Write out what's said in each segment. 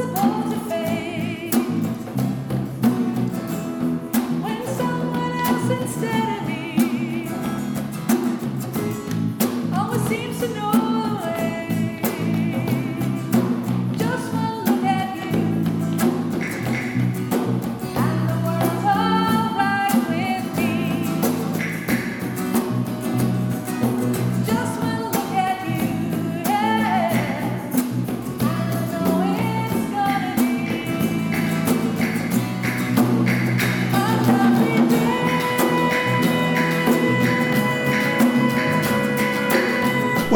impossible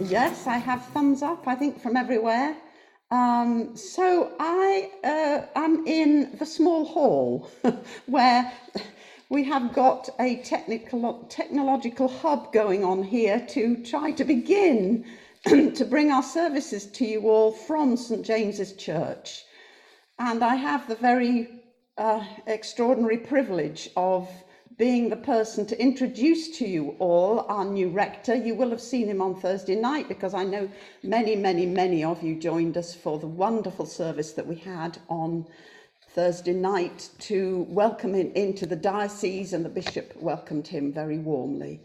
Yes, I have thumbs up, I think, from everywhere. Um, so I uh, am in the small hall where we have got a technical technological hub going on here to try to begin to bring our services to you all from St James's Church. And I have the very uh, extraordinary privilege of being the person to introduce to you all our new rector. You will have seen him on Thursday night because I know many, many, many of you joined us for the wonderful service that we had on Thursday night to welcome him into the diocese, and the bishop welcomed him very warmly.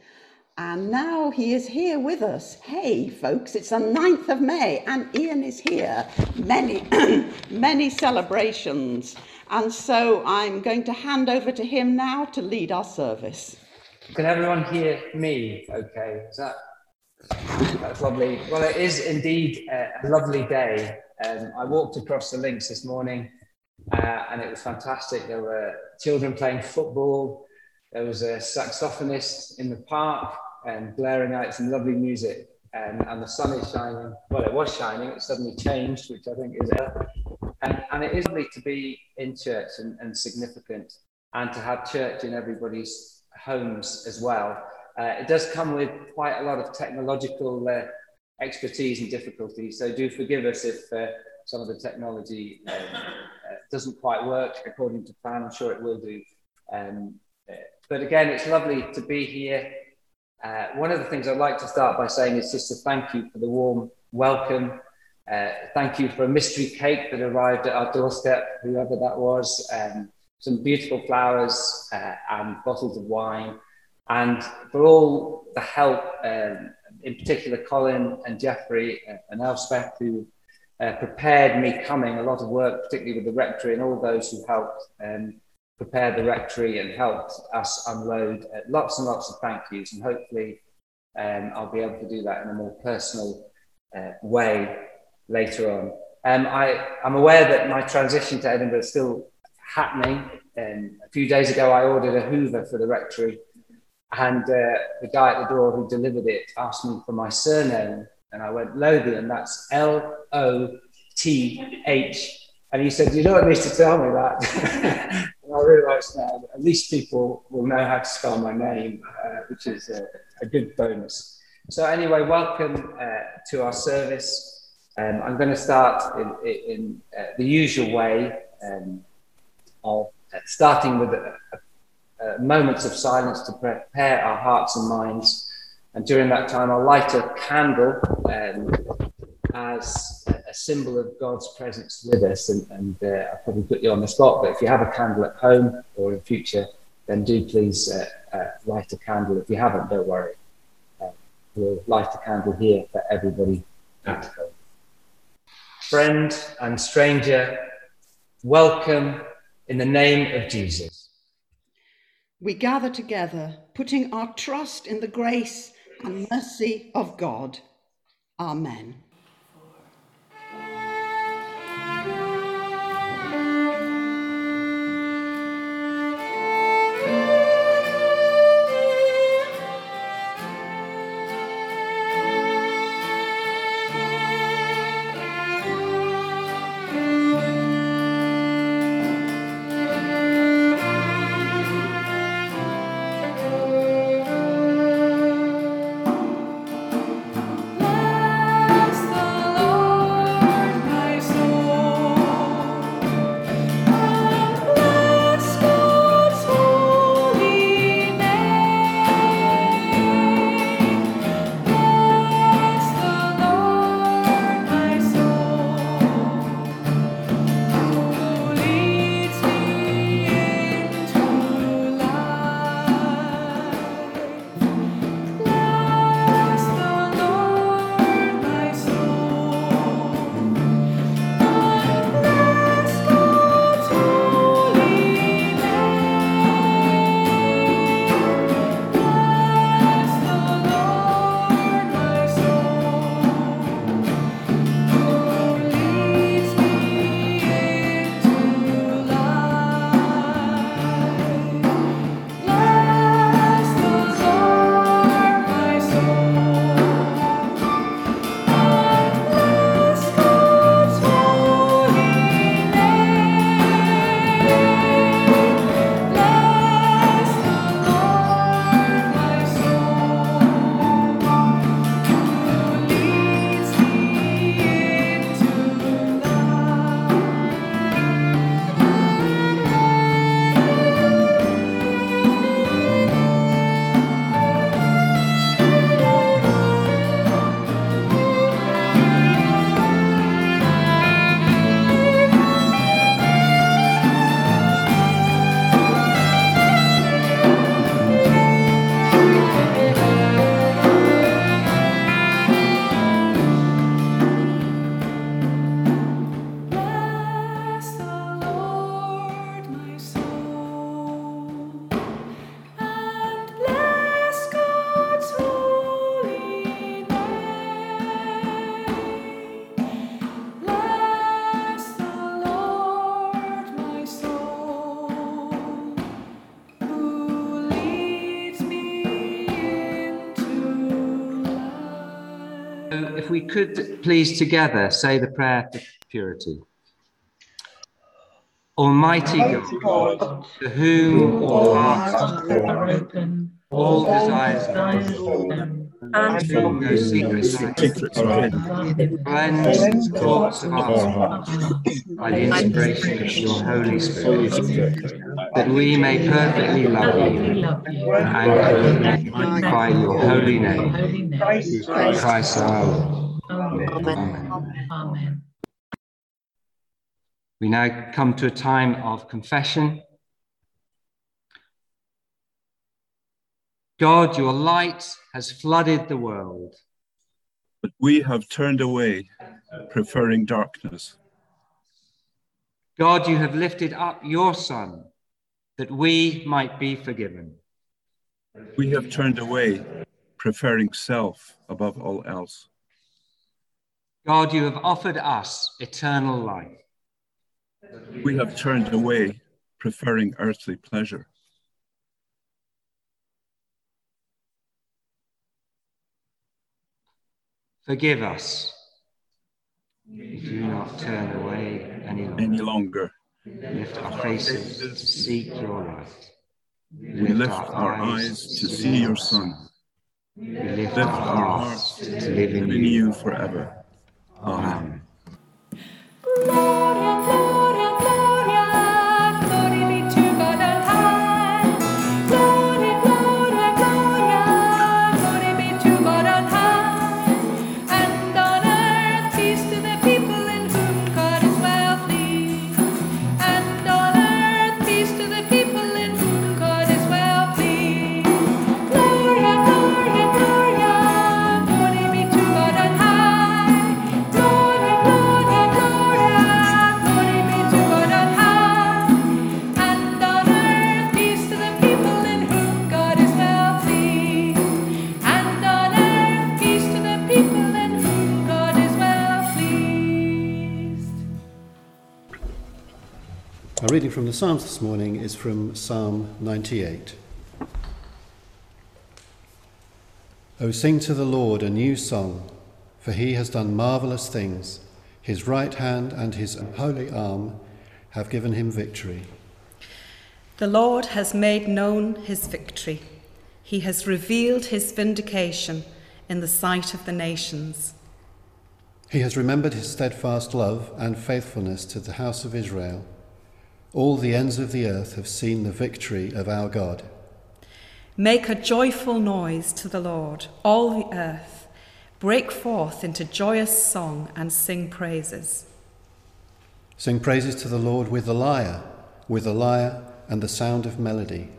And now he is here with us. Hey, folks, it's the 9th of May, and Ian is here. Many, many celebrations. And so I'm going to hand over to him now to lead our service. Can everyone hear me? Okay, is that that's lovely. Well, it is indeed a, lovely day. Um, I walked across the links this morning, uh, and it was fantastic. There were children playing football. There was a saxophonist in the park and blaring out some lovely music. And, and the sun is shining. Well, it was shining. It suddenly changed, which I think is and, and it is lovely to be in church and, and significant and to have church in everybody's homes as well. Uh, it does come with quite a lot of technological uh, expertise and difficulties, so do forgive us if uh, some of the technology um, uh, doesn't quite work according to plan. I'm sure it will do. Um, uh, but again, it's lovely to be here. Uh, one of the things I'd like to start by saying is just to thank you for the warm welcome uh, thank you for a mystery cake that arrived at our doorstep, whoever that was. Um, some beautiful flowers uh, and bottles of wine, and for all the help, um, in particular Colin and Jeffrey uh, and Elspeth, who uh, prepared me coming. A lot of work, particularly with the rectory, and all those who helped um, prepare the rectory and helped us unload. Uh, lots and lots of thank yous, and hopefully um, I'll be able to do that in a more personal way later on. Um, I, I'm aware that my transition to Edinburgh is still happening. Um, a few days ago, I ordered a Hoover for the rectory, and uh, the guy at the door who delivered it asked me for my surname, and I went Lothian. That's L O T H. And he said, "You don't need to tell me that." I realised now that at least people will know how to spell my name, uh, which is a, a, good bonus. So anyway, welcome uh, to our service. Um, I'm going to start in, in uh, the usual way um, of uh, starting with a moments of silence to prepare our hearts and minds. And during that time, I'll light a candle um, as a symbol of God's presence with us. And, and uh, I'll probably put you on the spot, but if you have a candle at home or in future, then do please uh, uh, light a candle. If you haven't, don't worry. Uh, we'll light a candle here for everybody at home friend and stranger, welcome in the name of Jesus. We gather together, putting our trust in the grace and mercy of God. Amen. Could please together say the prayer for purity. Almighty God, to whom all hearts are open, all desires desires open, and whom no secrets are hidden. Cleanse the thoughts of our hearts by the inspiration of your Holy Spirit, that we may perfectly love you and magnify your holy name. holy name. Christ our Lord. Amen. Amen. Amen. We now come to a time of confession. God, your light has flooded the world. But we have turned away, preferring darkness. God, you have lifted up your Son that we might be forgiven. We have turned away, preferring self above all else. God, you have offered us eternal life. We have turned away, preferring earthly pleasure. Forgive us. We do not turn away any longer. Any longer, Lift our faces to seek your light. we lift our eyes to see your Son, We lift our hearts to live in you forever. Amen. Our reading from the Psalms this morning is from Psalm 98. O sing to the Lord a new song, for he has done marvellous things. His right hand and his holy arm have given him victory. The Lord has made known his victory. He has revealed his vindication in the sight of the nations. He has remembered his steadfast love and faithfulness to the house of Israel. All the ends of the earth have seen the victory of our God. Make a joyful noise to the Lord, all the earth. Break forth into joyous song and sing praises. Sing praises to the Lord with the lyre, with the lyre and the sound of melody.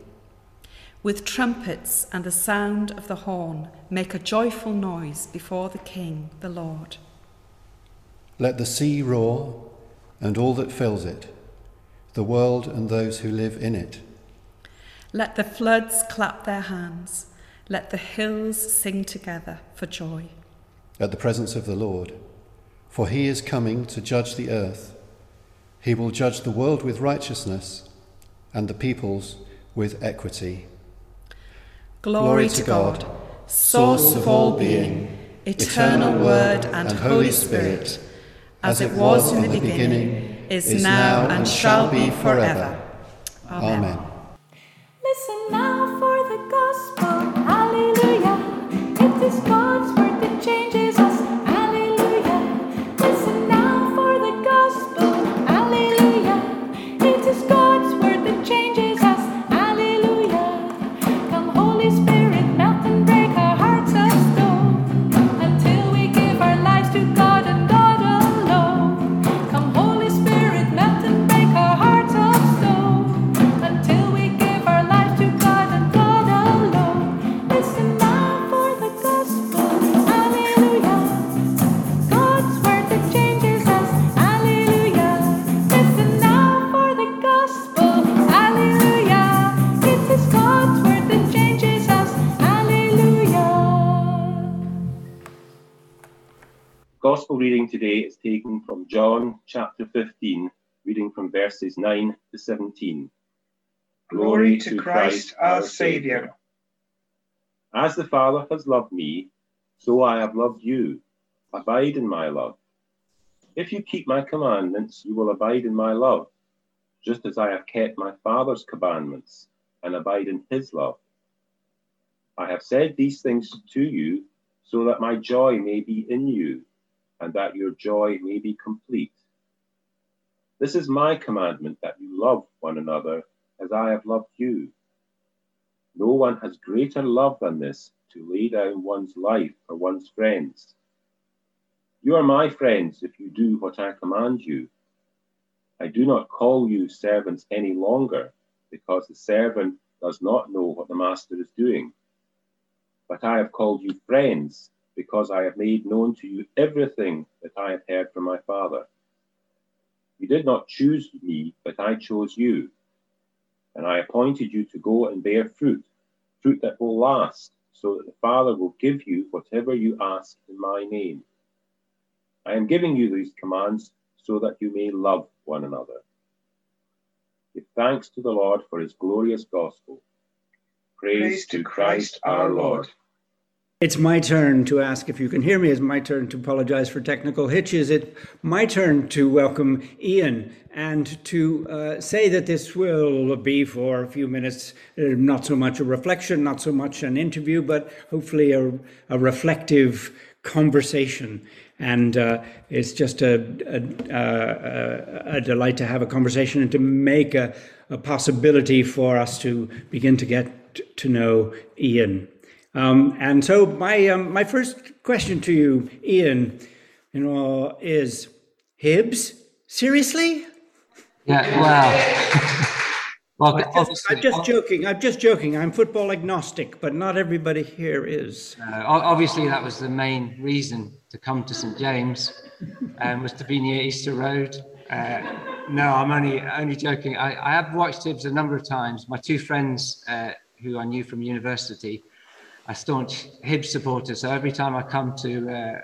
With trumpets and the sound of the horn, make a joyful noise before the King, the Lord. Let the sea roar and all that fills it, the world and those who live in it. Let the floods clap their hands. Let the hills sing together for joy. at the presence of the Lord. For he is coming to judge the earth. He will judge the world with righteousness and the peoples with equity. Glory to God, source of all being, eternal Word and Holy Spirit, as it was in the beginning, is now, and shall be forever. Amen. Listen now for the gospel. Hallelujah. It is God's Gospel reading today is taken from John chapter 15, reading from verses 9 to 17. Glory to Christ our Saviour. As the Father has loved me, so I have loved you. Abide in my love. If you keep my commandments, you will abide in my love, just as I have kept my Father's commandments and abide in his love. I have said these things to you so that my joy may be in you and that your joy may be complete. This is my commandment that you love one another as I have loved you. No one has greater love than this to lay down one's life for one's friends. You are my friends if you do what I command you. I do not call you servants any longer, because the servant does not know what the master is doing. But I have called you friends, because I have made known to you everything that I have heard from my Father. You did not choose me, but I chose you. And I appointed you to go and bear fruit, fruit that will last, so that the Father will give you whatever you ask in my name. I am giving you these commands so that you may love one another. Give thanks to the Lord for his glorious gospel. Praise, Praise to Christ our Lord. It's my turn to ask if you can hear me. It's my turn to apologize for technical hitches. It's my turn to welcome Ian and to uh, say that this will be for a few minutes, uh, not so much a reflection, not so much an interview, but hopefully a, a reflective conversation. And uh, it's just a, a, a, a, delight to have a conversation and to make a possibility for us to begin to get to know Ian. Um, and so my um, my first question to you, Ian, you know, is Hibs seriously? Yeah, well, well, I'm just, I'm just joking. I'm just joking. I'm football agnostic, but not everybody here is. Uh, obviously, that was the main reason to come to St James, um, was to be near Easter Road. Uh, no, I'm only only joking. I, I have watched Hibs a number of times. My two friends, uh, who I knew from university, are staunch Hibs supporters. So every time I come to uh,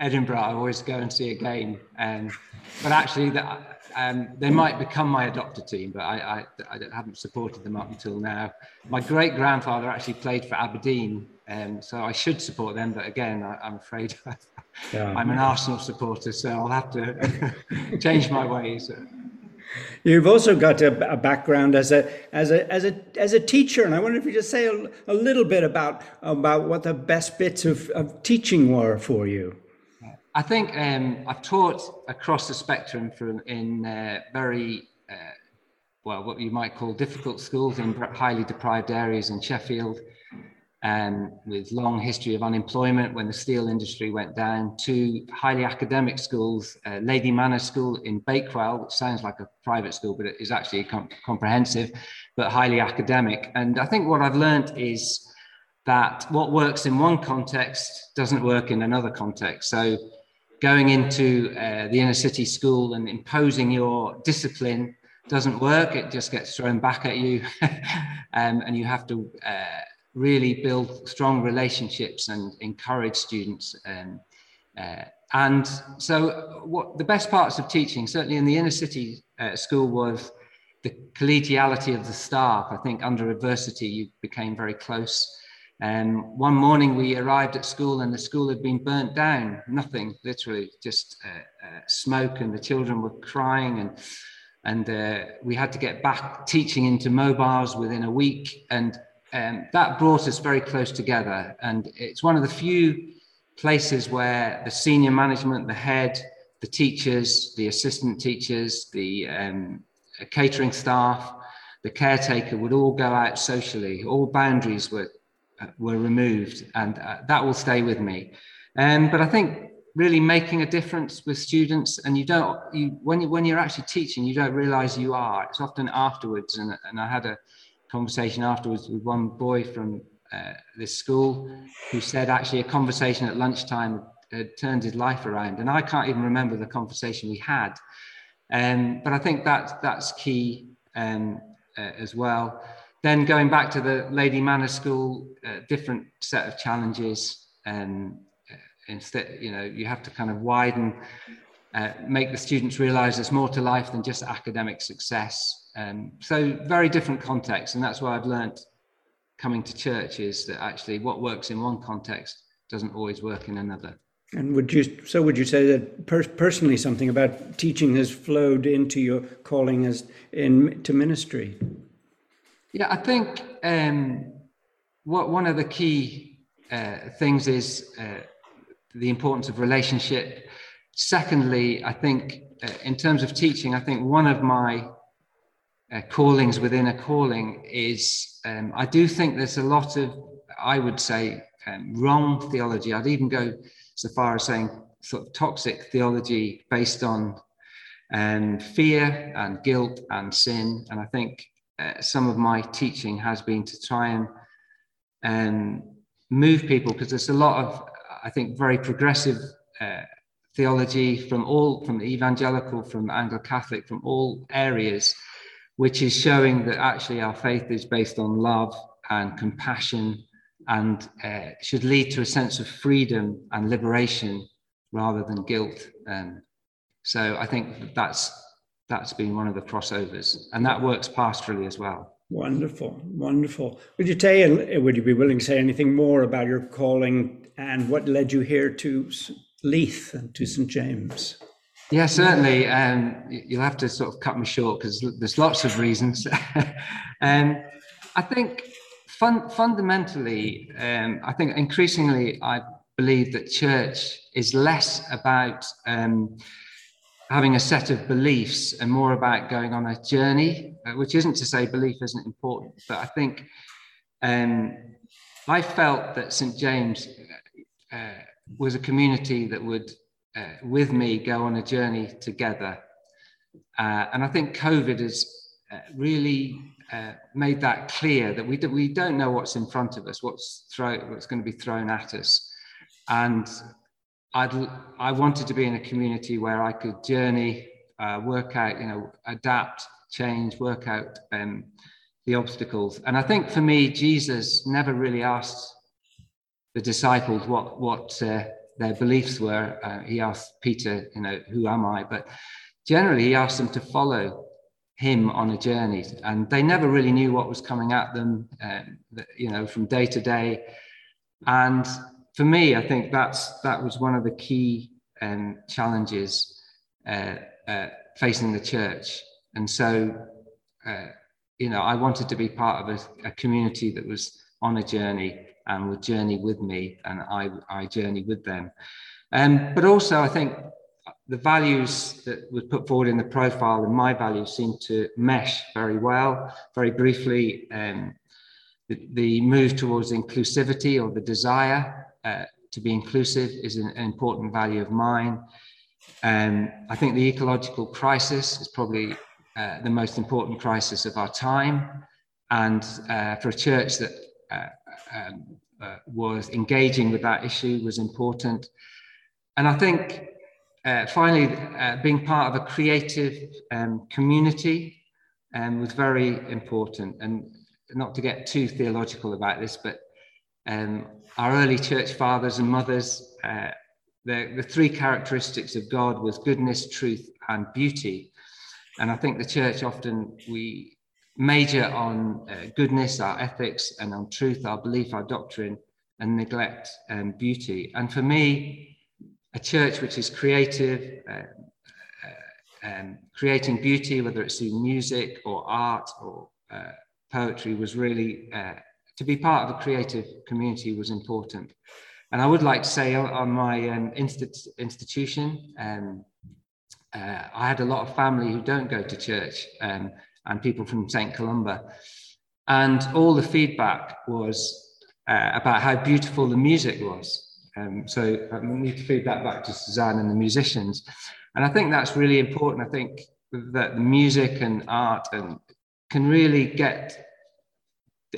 Edinburgh, I always go and see a game. And but actually, that um, they might become my adopted team, but I, I, I, haven't supported them up until now. My great grandfather actually played for Aberdeen, um, so I should support them. But again, I, am afraid yeah. I'm an Arsenal supporter, so I'll have to change my ways. You've also got a, a, background as a as a as a as a teacher, and I wonder if you just say a, a little bit about about what the best bits of, of teaching were for you. I think um, I've taught across the spectrum from in uh, very uh, well what you might call difficult schools in highly deprived areas in Sheffield, um, with long history of unemployment when the steel industry went down, to highly academic schools, uh, Lady Manners School in Bakewell, which sounds like a private school, but it is actually comp- comprehensive, but highly academic. And I think what I've learned is that what works in one context doesn't work in another context. So going into uh, the inner city school and imposing your discipline doesn't work. It just gets thrown back at you. um, and you have to uh, really build strong relationships and encourage students. Um, uh, and so, what the best parts of teaching, certainly in the inner city uh, school, was the collegiality of the staff. I think under adversity, you became very close. And um, one morning we arrived at school and the school had been burnt down. Nothing, literally, just uh, uh, smoke, and the children were crying. And and uh, we had to get back teaching into mobiles within a week. And um, that brought us very close together. And it's one of the few places where the senior management, the head, the teachers, the assistant teachers, the um, catering staff, the caretaker would all go out socially. All boundaries were were removed, and uh, that will stay with me. Um, but I think really making a difference with students, and you don't you when you when you're actually teaching, you don't realise you are. It's often afterwards, and and I had a conversation afterwards with one boy from uh, this school who said actually a conversation at lunchtime had turned his life around. And I can't even remember the conversation we had. Um, but I think that, that's key um, uh, as well. Then going back to the Lady Manners School, uh, different set of challenges. Um, uh, instead, you know, you have to kind of widen, uh, make the students realize there's more to life than just academic success. Um, so very different contexts, and that's why I've learned coming to church is that actually what works in one context doesn't always work in another. And would you so would you say that per- personally something about teaching has flowed into your calling as in to ministry? Yeah, I think um, what one of the key uh, things is uh, the importance of relationship. Secondly, I think uh, in terms of teaching, I think one of my uh, callings within a calling is um, I do think there's a lot of, I would say, um, wrong theology. I'd even go so far as saying sort of toxic theology based on um, fear and guilt and sin. And I think uh, some of my teaching has been to try and um, move people because there's a lot of, I think, very progressive uh, theology from all, from evangelical, from Anglo-Catholic, from all areas, which is showing that actually our faith is based on love and compassion and uh, should lead to a sense of freedom and liberation rather than guilt. Um, so I think that's that's been one of the crossovers, and that works pastorally as well. Wonderful, wonderful. Would you say, and would you be willing to say anything more about your calling and what led you here to Leith and to St James? Yeah, certainly. Um, you'll have to sort of cut me short because there's lots of reasons. um, I think fun, fundamentally, um, I think increasingly I believe that church is less about um, having a set of beliefs and more about going on a journey, uh, which isn't to say belief isn't important, but I think um, I felt that St. James uh, was a community that would, uh, with me, go on a journey together. Uh, and I think COVID has uh, really uh, made that clear that we, do, we don't know what's in front of us, what's, throw, what's going to be thrown at us. And I'd, I wanted to be in a community where I could journey, uh, work out, you know, adapt, change, work out um, the obstacles. And I think for me, Jesus never really asked the disciples what what uh, their beliefs were. Uh, he asked Peter, you know, who am I? But generally, he asked them to follow him on a journey, and they never really knew what was coming at them, um, you know, from day to day. And for me, I think that's that was one of the key um, challenges uh, uh, facing the church. And so, uh, you know, I wanted to be part of a, a, community that was on a journey and would journey with me, and I I journey with them. Um, but also, I think the values that were put forward in the profile and my values seem to mesh very well. Very briefly, um, the, the move towards inclusivity or the desire uh, to be inclusive is an, an important value of mine. Um, I think the ecological crisis is probably uh, the most important crisis of our time. And uh, for a church that uh, um, uh, was engaging with that issue was important. And I think uh, finally, being part of a creative um, community um, was very important. And not to get too theological about this, but um, our early church fathers and mothers, uh, the, the three characteristics of God was goodness, truth, and beauty. And I think the church often we major on uh, goodness, our ethics, and on truth, our belief, our doctrine, and neglect and beauty. And for me, a church which is creative, uh, uh, um, creating beauty, whether it's through music or art or uh, poetry, was really uh, to be part of a creative community was important. And I would like to say on my um, institution, um, uh, I had a lot of family who don't go to church um, and people from St. Columba. And all the feedback was uh, about how beautiful the music was. Um, so I need to feed that back to Suzanne and the musicians. And I think that's really important. I think that the music and art and can really get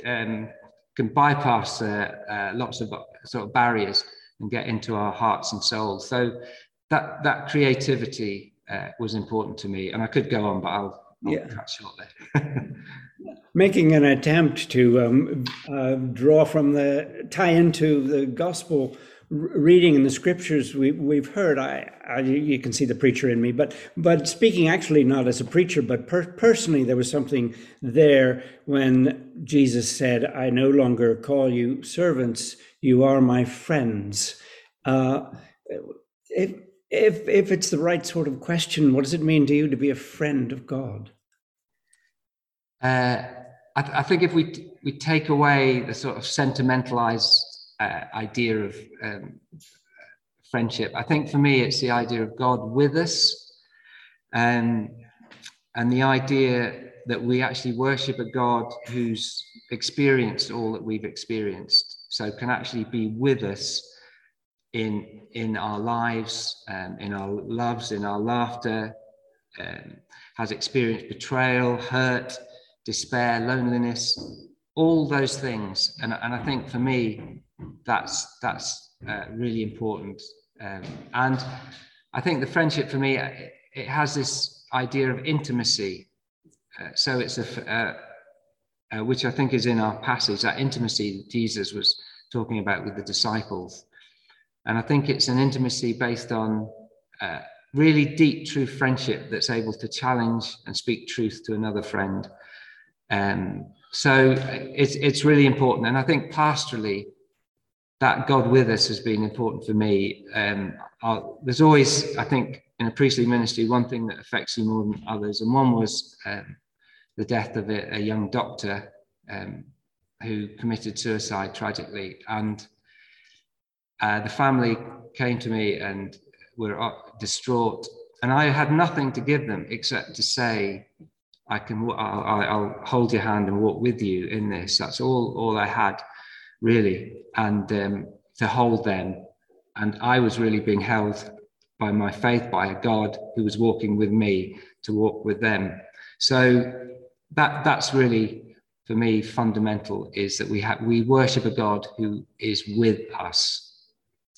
um, can bypass uh, uh, lots of sort of barriers and get into our hearts and souls. So that that creativity uh, was important to me, and I could go on, but I'll yeah. cut short there. Making an attempt to um, uh, draw from the tie into the gospel reading in the scriptures we, we've heard, I, I, you can see the preacher in me, but but speaking actually not as a preacher, but per, personally, there was something there when Jesus said, "I no longer call you servants; you are my friends." Uh, if if if it's the right sort of question, what does it mean to you to be a friend of God? Uh, I, th- I, think if we we take away the sort of sentimentalized uh, idea of um, friendship, I think for me it's the idea of God with us, and and the idea that we actually worship a God who's experienced all that we've experienced, so can actually be with us in in our lives, um, in our loves, in our laughter, um, has experienced betrayal, hurt, despair, loneliness, all those things. And, and I think for me, that's that's uh, really important. Um, and I think the friendship for me, it, it has this idea of intimacy. Uh, so it's a, uh, uh, which I think is in our passage, that intimacy that Jesus was talking about with the disciples. And I think it's an intimacy based on uh, really deep, true friendship that's able to challenge and speak truth to another friend. Um, so it's, it's really important. And I think pastorally, that God with us has been important for me. Um, there's always, I think, in a priestly ministry, one thing that affects you more than others. And one was um, the death of a, a young doctor um, who committed suicide tragically. And uh, the family came to me and were distraught, and I had nothing to give them except to say, "I can, I'll, I'll hold your hand and walk with you in this." That's all, all I had, really, and um, to hold them. And I was really being held by my faith, by a God who was walking with me to walk with them. So that that's really for me fundamental is that we have we worship a God who is with us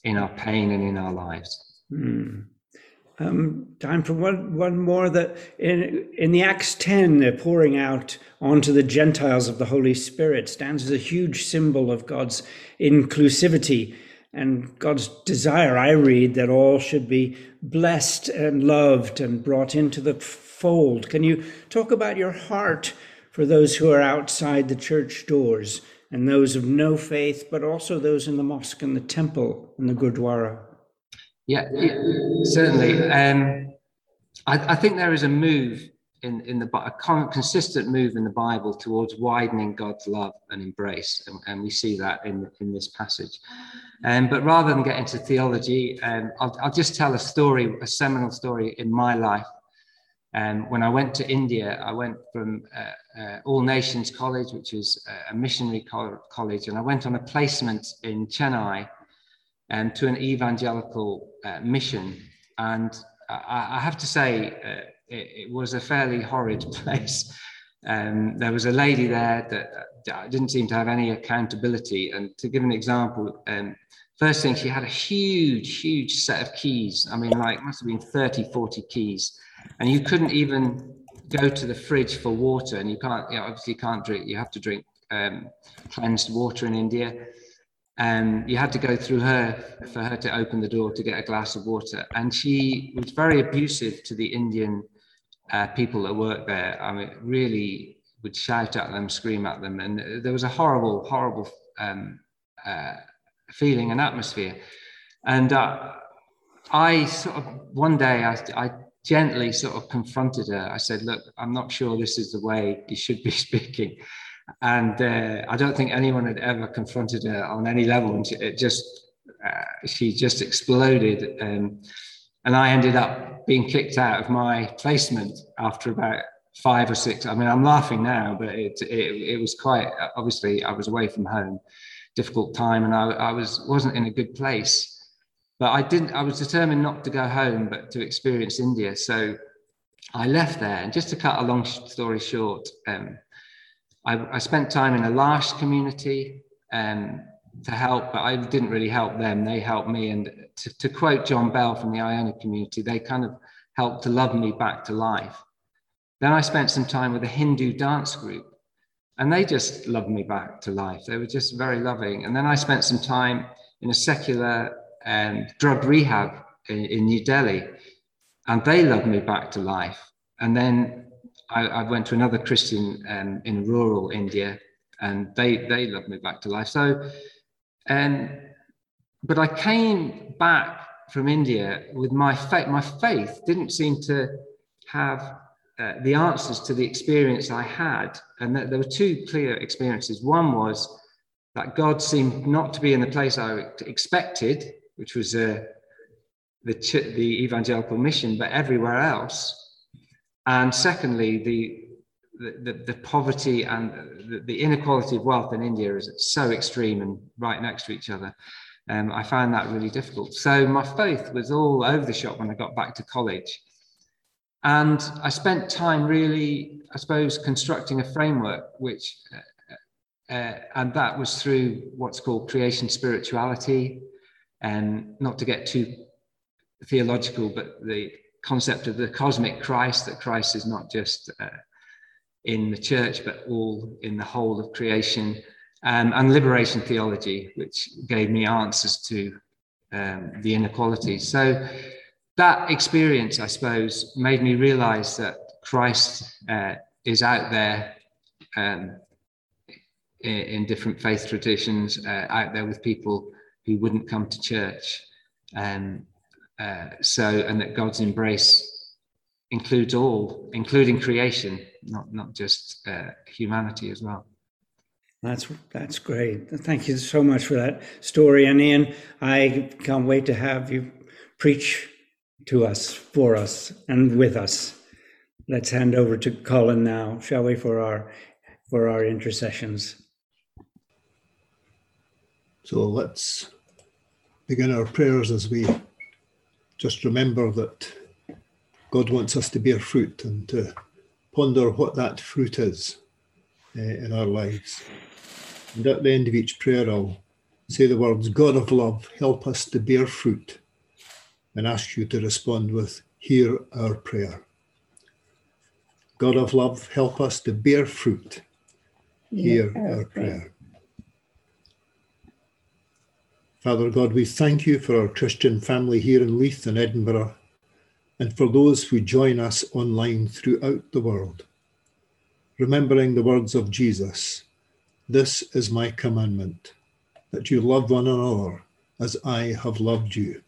in our pain and in our lives. Hmm. Um, time for one, one more. That in in the Acts ten, they're pouring out onto the Gentiles of the Holy Spirit stands as a huge symbol of God's inclusivity and God's desire. I read that all should be blessed and loved and brought into the fold. Can you talk about your heart for those who are outside the church doors? And those of no faith, but also those in the mosque and the temple and the Gurdwara? Yeah, yeah certainly. Um, I, I, think there is a move in, in the a consistent move in the Bible towards widening God's love and embrace, and, and we see that in in this passage. Um, but rather than get into theology, um, I'll, I'll just tell a story, a seminal story in my life um, when I went to India, I went from uh, uh, All Nations College, which is a missionary co- college, and I went on a placement in Chennai um, to an evangelical uh, mission. And I, I, have to say, uh, it, it, was a fairly horrid place. Um, there was a lady there that uh, didn't seem to have any accountability. And to give an example, um, first thing, she had a huge, huge set of keys. I mean, like, must have been 30, 40 keys and you couldn't even go to the fridge for water and you can't you know, obviously can't drink you have to drink um, cleansed water in india. And you had to go through her for her to open the door to get a glass of water. And she was very abusive to the indian uh, people that work there. I mean really would shout at them scream at them. And there was a horrible horrible um, uh, feeling and atmosphere. And uh, i sort of one day I, I gently sort of confronted her. I said, Look, I'm not sure this is the way you should be speaking. And uh, I don't think anyone had ever confronted her on any level. And she, it just, uh, she just exploded. Um, and I ended up being kicked out of my placement after about five or six. I mean, I'm laughing now, but it, it, it was quite, obviously, I was away from home, difficult time, and I, I was, wasn't in a good place but I didn't, I was determined not to go home, but to experience India. So I left there. And just to cut a long story short, um, I, I, spent time in a L'Arche community um, to help, but I didn't really help them. They helped me. And to, to quote John Bell from the Iona community, they kind of helped to love me back to life. Then I spent some time with a Hindu dance group, and they just loved me back to life. They were just very loving. And then I spent some time in a secular um, drug rehab in, in, New Delhi, and they loved me back to life. And then I, I went to another Christian um, in rural India, and they they loved me back to life. So, um, but I came back from India with my faith. My faith didn't seem to have uh, the answers to the experience I had, and there were two clear experiences. One was that God seemed not to be in the place I expected, which was uh, the the evangelical mission, but everywhere else. And secondly, the the, the, poverty and the, the, inequality of wealth in India is so extreme and right next to each other. Um, I found that really difficult. So my faith was all over the shop when I got back to college. And I spent time really, I suppose, constructing a framework, which, uh, uh, and that was through what's called creation spirituality. And not to get too theological, but the concept of the cosmic Christ, that Christ is not just uh, in the church, but all in the whole of creation, um, and liberation theology, which gave me answers to um, the inequalities. So that experience, I suppose, made me realize that Christ uh, is out there um, in, in, different faith traditions, uh, out there with people who wouldn't come to church. Um, uh, so, and that God's embrace includes all, including creation, not not just uh, humanity as well. That's that's great. Thank you so much for that story, and Ian, I can't wait to have you preach to us, for us, and with us. Let's hand over to Colin now, shall we, for our for our intercessions. So let's begin our prayers as we just remember that God wants us to bear fruit and to ponder what that fruit is uh, in our lives. And at the end of each prayer, I'll say the words, God of love, help us to bear fruit, and ask you to respond with, Hear our prayer. God of love, help us to bear fruit. Hear our prayer. Father God, we thank you for our Christian family here in Leith and Edinburgh, and for those who join us online throughout the world. Remembering the words of Jesus, this is my commandment, that you love one another as I have loved you.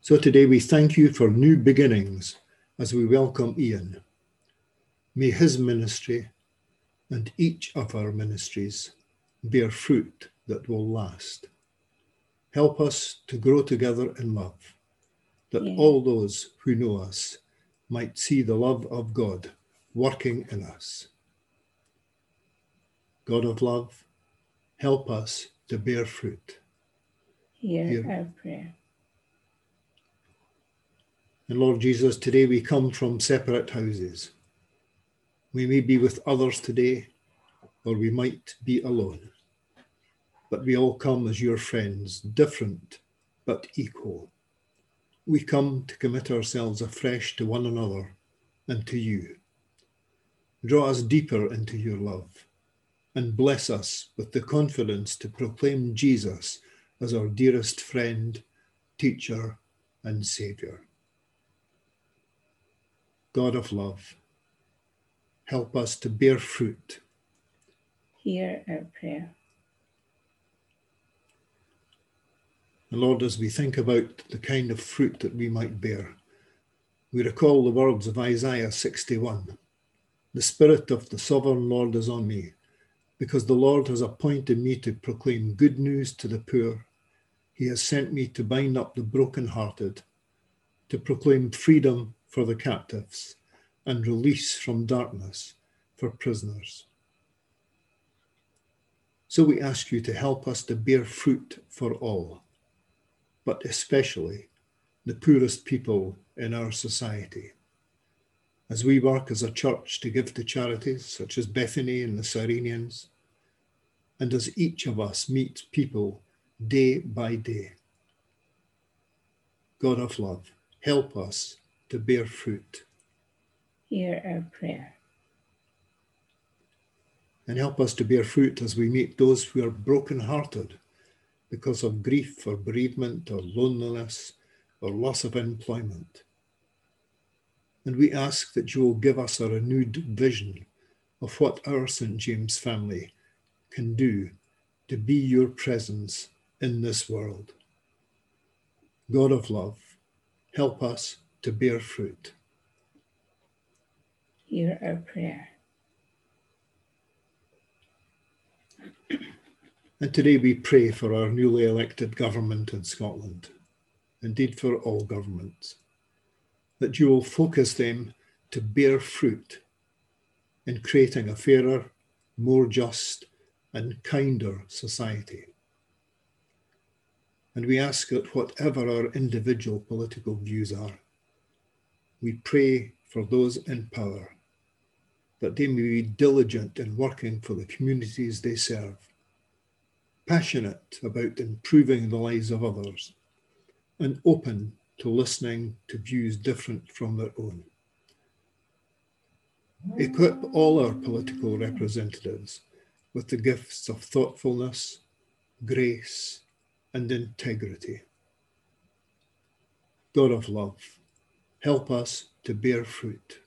So today we thank you for new beginnings as we welcome Ian. May his ministry and each of our ministries bear fruit that will last. Help us to grow together in love, that yeah. all those who know us might see the love of God working in us. God of love, help us to bear fruit. Hear, Hear our prayer. And Lord Jesus, today we come from separate houses. We may be with others today, or we might be alone but we all come as your friends, different but equal. We come to commit ourselves afresh to one another and to you. Draw us deeper into your love and bless us with the confidence to proclaim Jesus as our dearest friend, teacher, and Saviour. God of love, help us to bear fruit. Hear our prayer. And Lord, as we think about the kind of fruit that we might bear, we recall the words of Isaiah 61 The Spirit of the Sovereign Lord is on me, because the Lord has appointed me to proclaim good news to the poor. He has sent me to bind up the brokenhearted, to proclaim freedom for the captives, and release from darkness for prisoners. So we ask you to help us to bear fruit for all but especially the poorest people in our society. As we work as a church to give to charities such as Bethany and the Cyrenians, and as each of us meets people day by day. God of love, help us to bear fruit. Hear our prayer. And help us to bear fruit as we meet those who are broken-hearted because of grief or bereavement or loneliness or loss of employment. And we ask that you will give us a renewed vision of what our St. James family can do to be your presence in this world. God of love, help us to bear fruit. Hear our prayer. And today we pray for our newly elected government in Scotland, indeed for all governments, that you will focus them to bear fruit in creating a fairer, more just, and kinder society. And we ask that whatever our individual political views are, we pray for those in power, that they may be diligent in working for the communities they serve, passionate about improving the lives of others, and open to listening to views different from their own. Equip all our political representatives with the gifts of thoughtfulness, grace, and integrity. God of love, help us to bear fruit.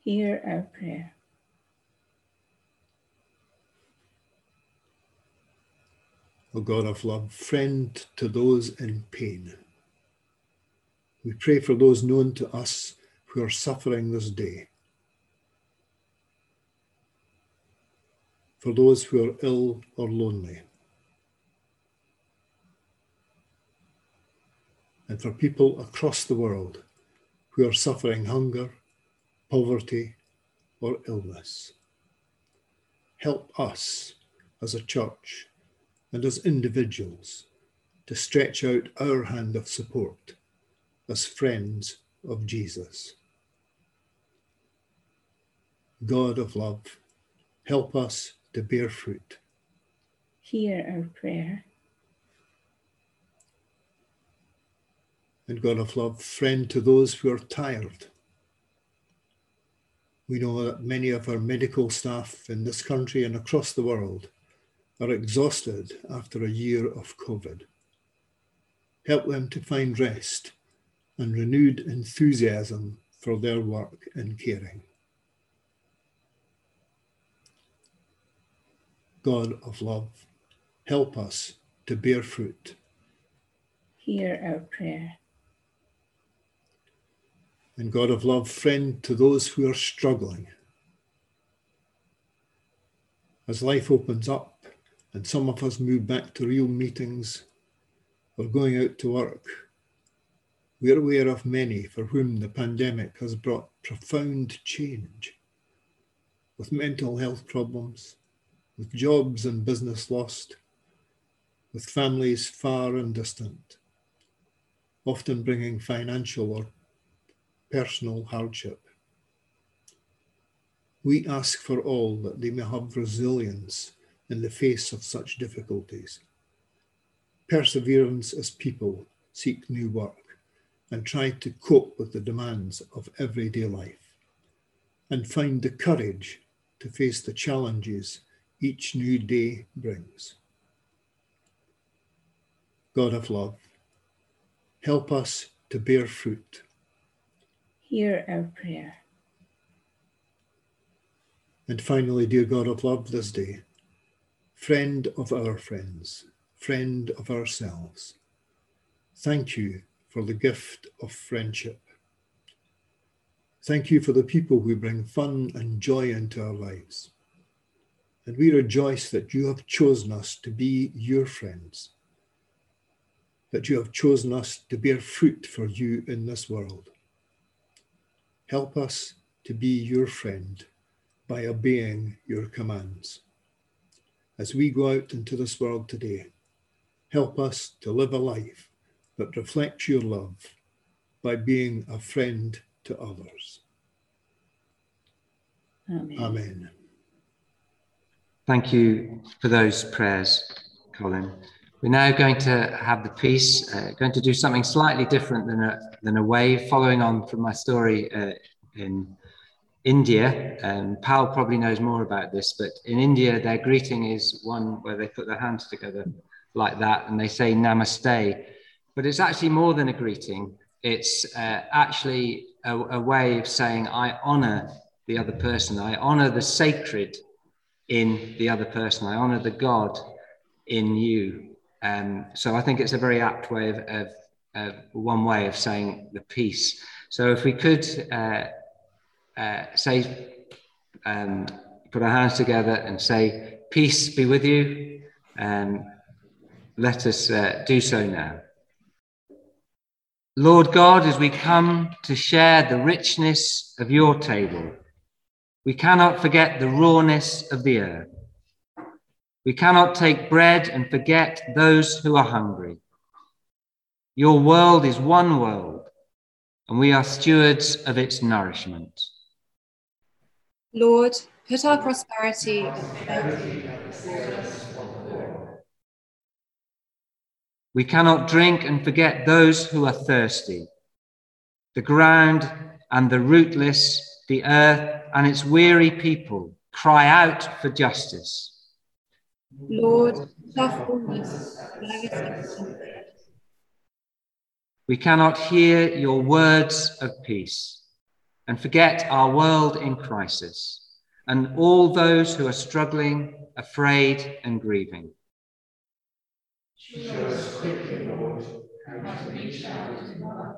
Hear our prayer. O God of love, friend to those in pain. We pray for those known to us who are suffering this day. For those who are ill or lonely. And for people across the world who are suffering hunger, poverty, or illness. Help us as a church and as individuals to stretch out our hand of support as friends of Jesus. God of love, help us to bear fruit. Hear our prayer. And God of love, friend to those who are tired. We know that many of our medical staff in this country and across the world are exhausted after a year of COVID. Help them to find rest and renewed enthusiasm for their work in caring. God of love, help us to bear fruit. Hear our prayer. And God of love, friend to those who are struggling. As life opens up and some of us move back to real meetings or going out to work, we are aware of many for whom the pandemic has brought profound change with mental health problems, with jobs and business lost, with families far and distant, often bringing financial or personal hardship. We ask for all that they may have resilience in the face of such difficulties, perseverance as people seek new work and try to cope with the demands of everyday life, and find the courage to face the challenges each new day brings. God of love, help us to bear fruit. Hear our prayer. And finally, dear God of love, this day, friend of our friends, friend of ourselves, thank you for the gift of friendship. Thank you for the people who bring fun and joy into our lives. And we rejoice that you have chosen us to be your friends, that you have chosen us to bear fruit for you in this world. Help us to be your friend by obeying your commands. As we go out into this world today, help us to live a life that reflects your love by being a friend to others. Amen. Amen. Thank you for those prayers, Colin. We're now going to have the peace, uh, going to do something slightly different than a, than a wave, following on from my story uh, in India. Um, Pal probably knows more about this, but in India, their greeting is one where they put their hands together like that and they say namaste. But it's actually more than a greeting, it's uh, actually a, a way of saying, I honor the other person, I honor the sacred in the other person, I honor the God in you. Um, so I think it's a very apt way of, of uh, one way of saying the peace. So if we could uh, uh, say, um, put our hands together and say, Peace be with you, um, let us uh, do so now. Lord God, as we come to share the richness of your table, we cannot forget the rawness of the earth. We cannot take bread and forget those who are hungry. Your world is one world, and we are stewards of its nourishment. Lord, put our prosperity. We cannot drink and forget those who are thirsty, the ground and the rootless, the earth and its weary people cry out for justice. Lord, we cannot hear your words of peace and forget our world in crisis and all those who are struggling, afraid, and grieving. Show us quickly, Lord, how to reach out love.